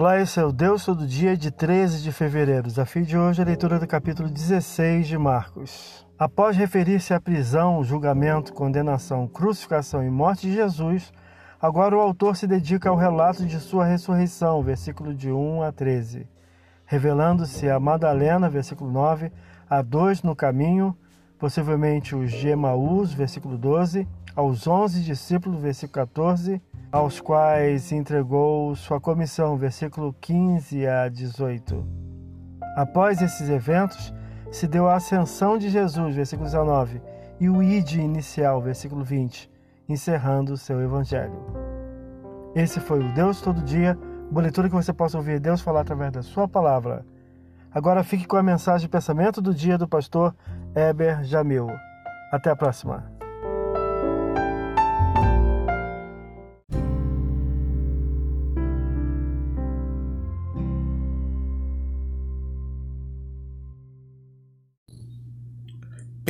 Olá, esse é o Deus Todo Dia de 13 de fevereiro. Desafio de hoje é a leitura do capítulo 16 de Marcos. Após referir-se à prisão, julgamento, condenação, crucificação e morte de Jesus, agora o autor se dedica ao relato de sua ressurreição, versículo de 1 a 13. Revelando-se a Madalena, versículo 9, a dois no caminho, possivelmente os de Emaús, versículo 12, aos onze discípulos, versículo 14, aos quais entregou sua comissão, versículo 15 a 18. Após esses eventos, se deu a ascensão de Jesus, versículo 19, e o id inicial, versículo 20, encerrando o seu evangelho. Esse foi o Deus Todo Dia, boa leitura que você possa ouvir Deus falar através da sua palavra. Agora fique com a mensagem de pensamento do dia do pastor Eber Jamil. Até a próxima.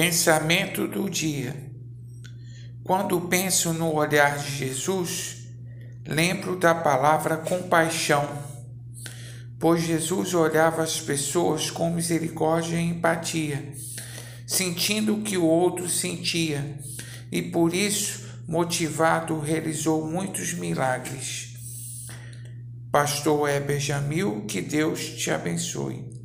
Pensamento do dia. Quando penso no olhar de Jesus, lembro da palavra compaixão, pois Jesus olhava as pessoas com misericórdia e empatia, sentindo o que o outro sentia, e por isso, motivado, realizou muitos milagres. Pastor Heber Jamil, que Deus te abençoe.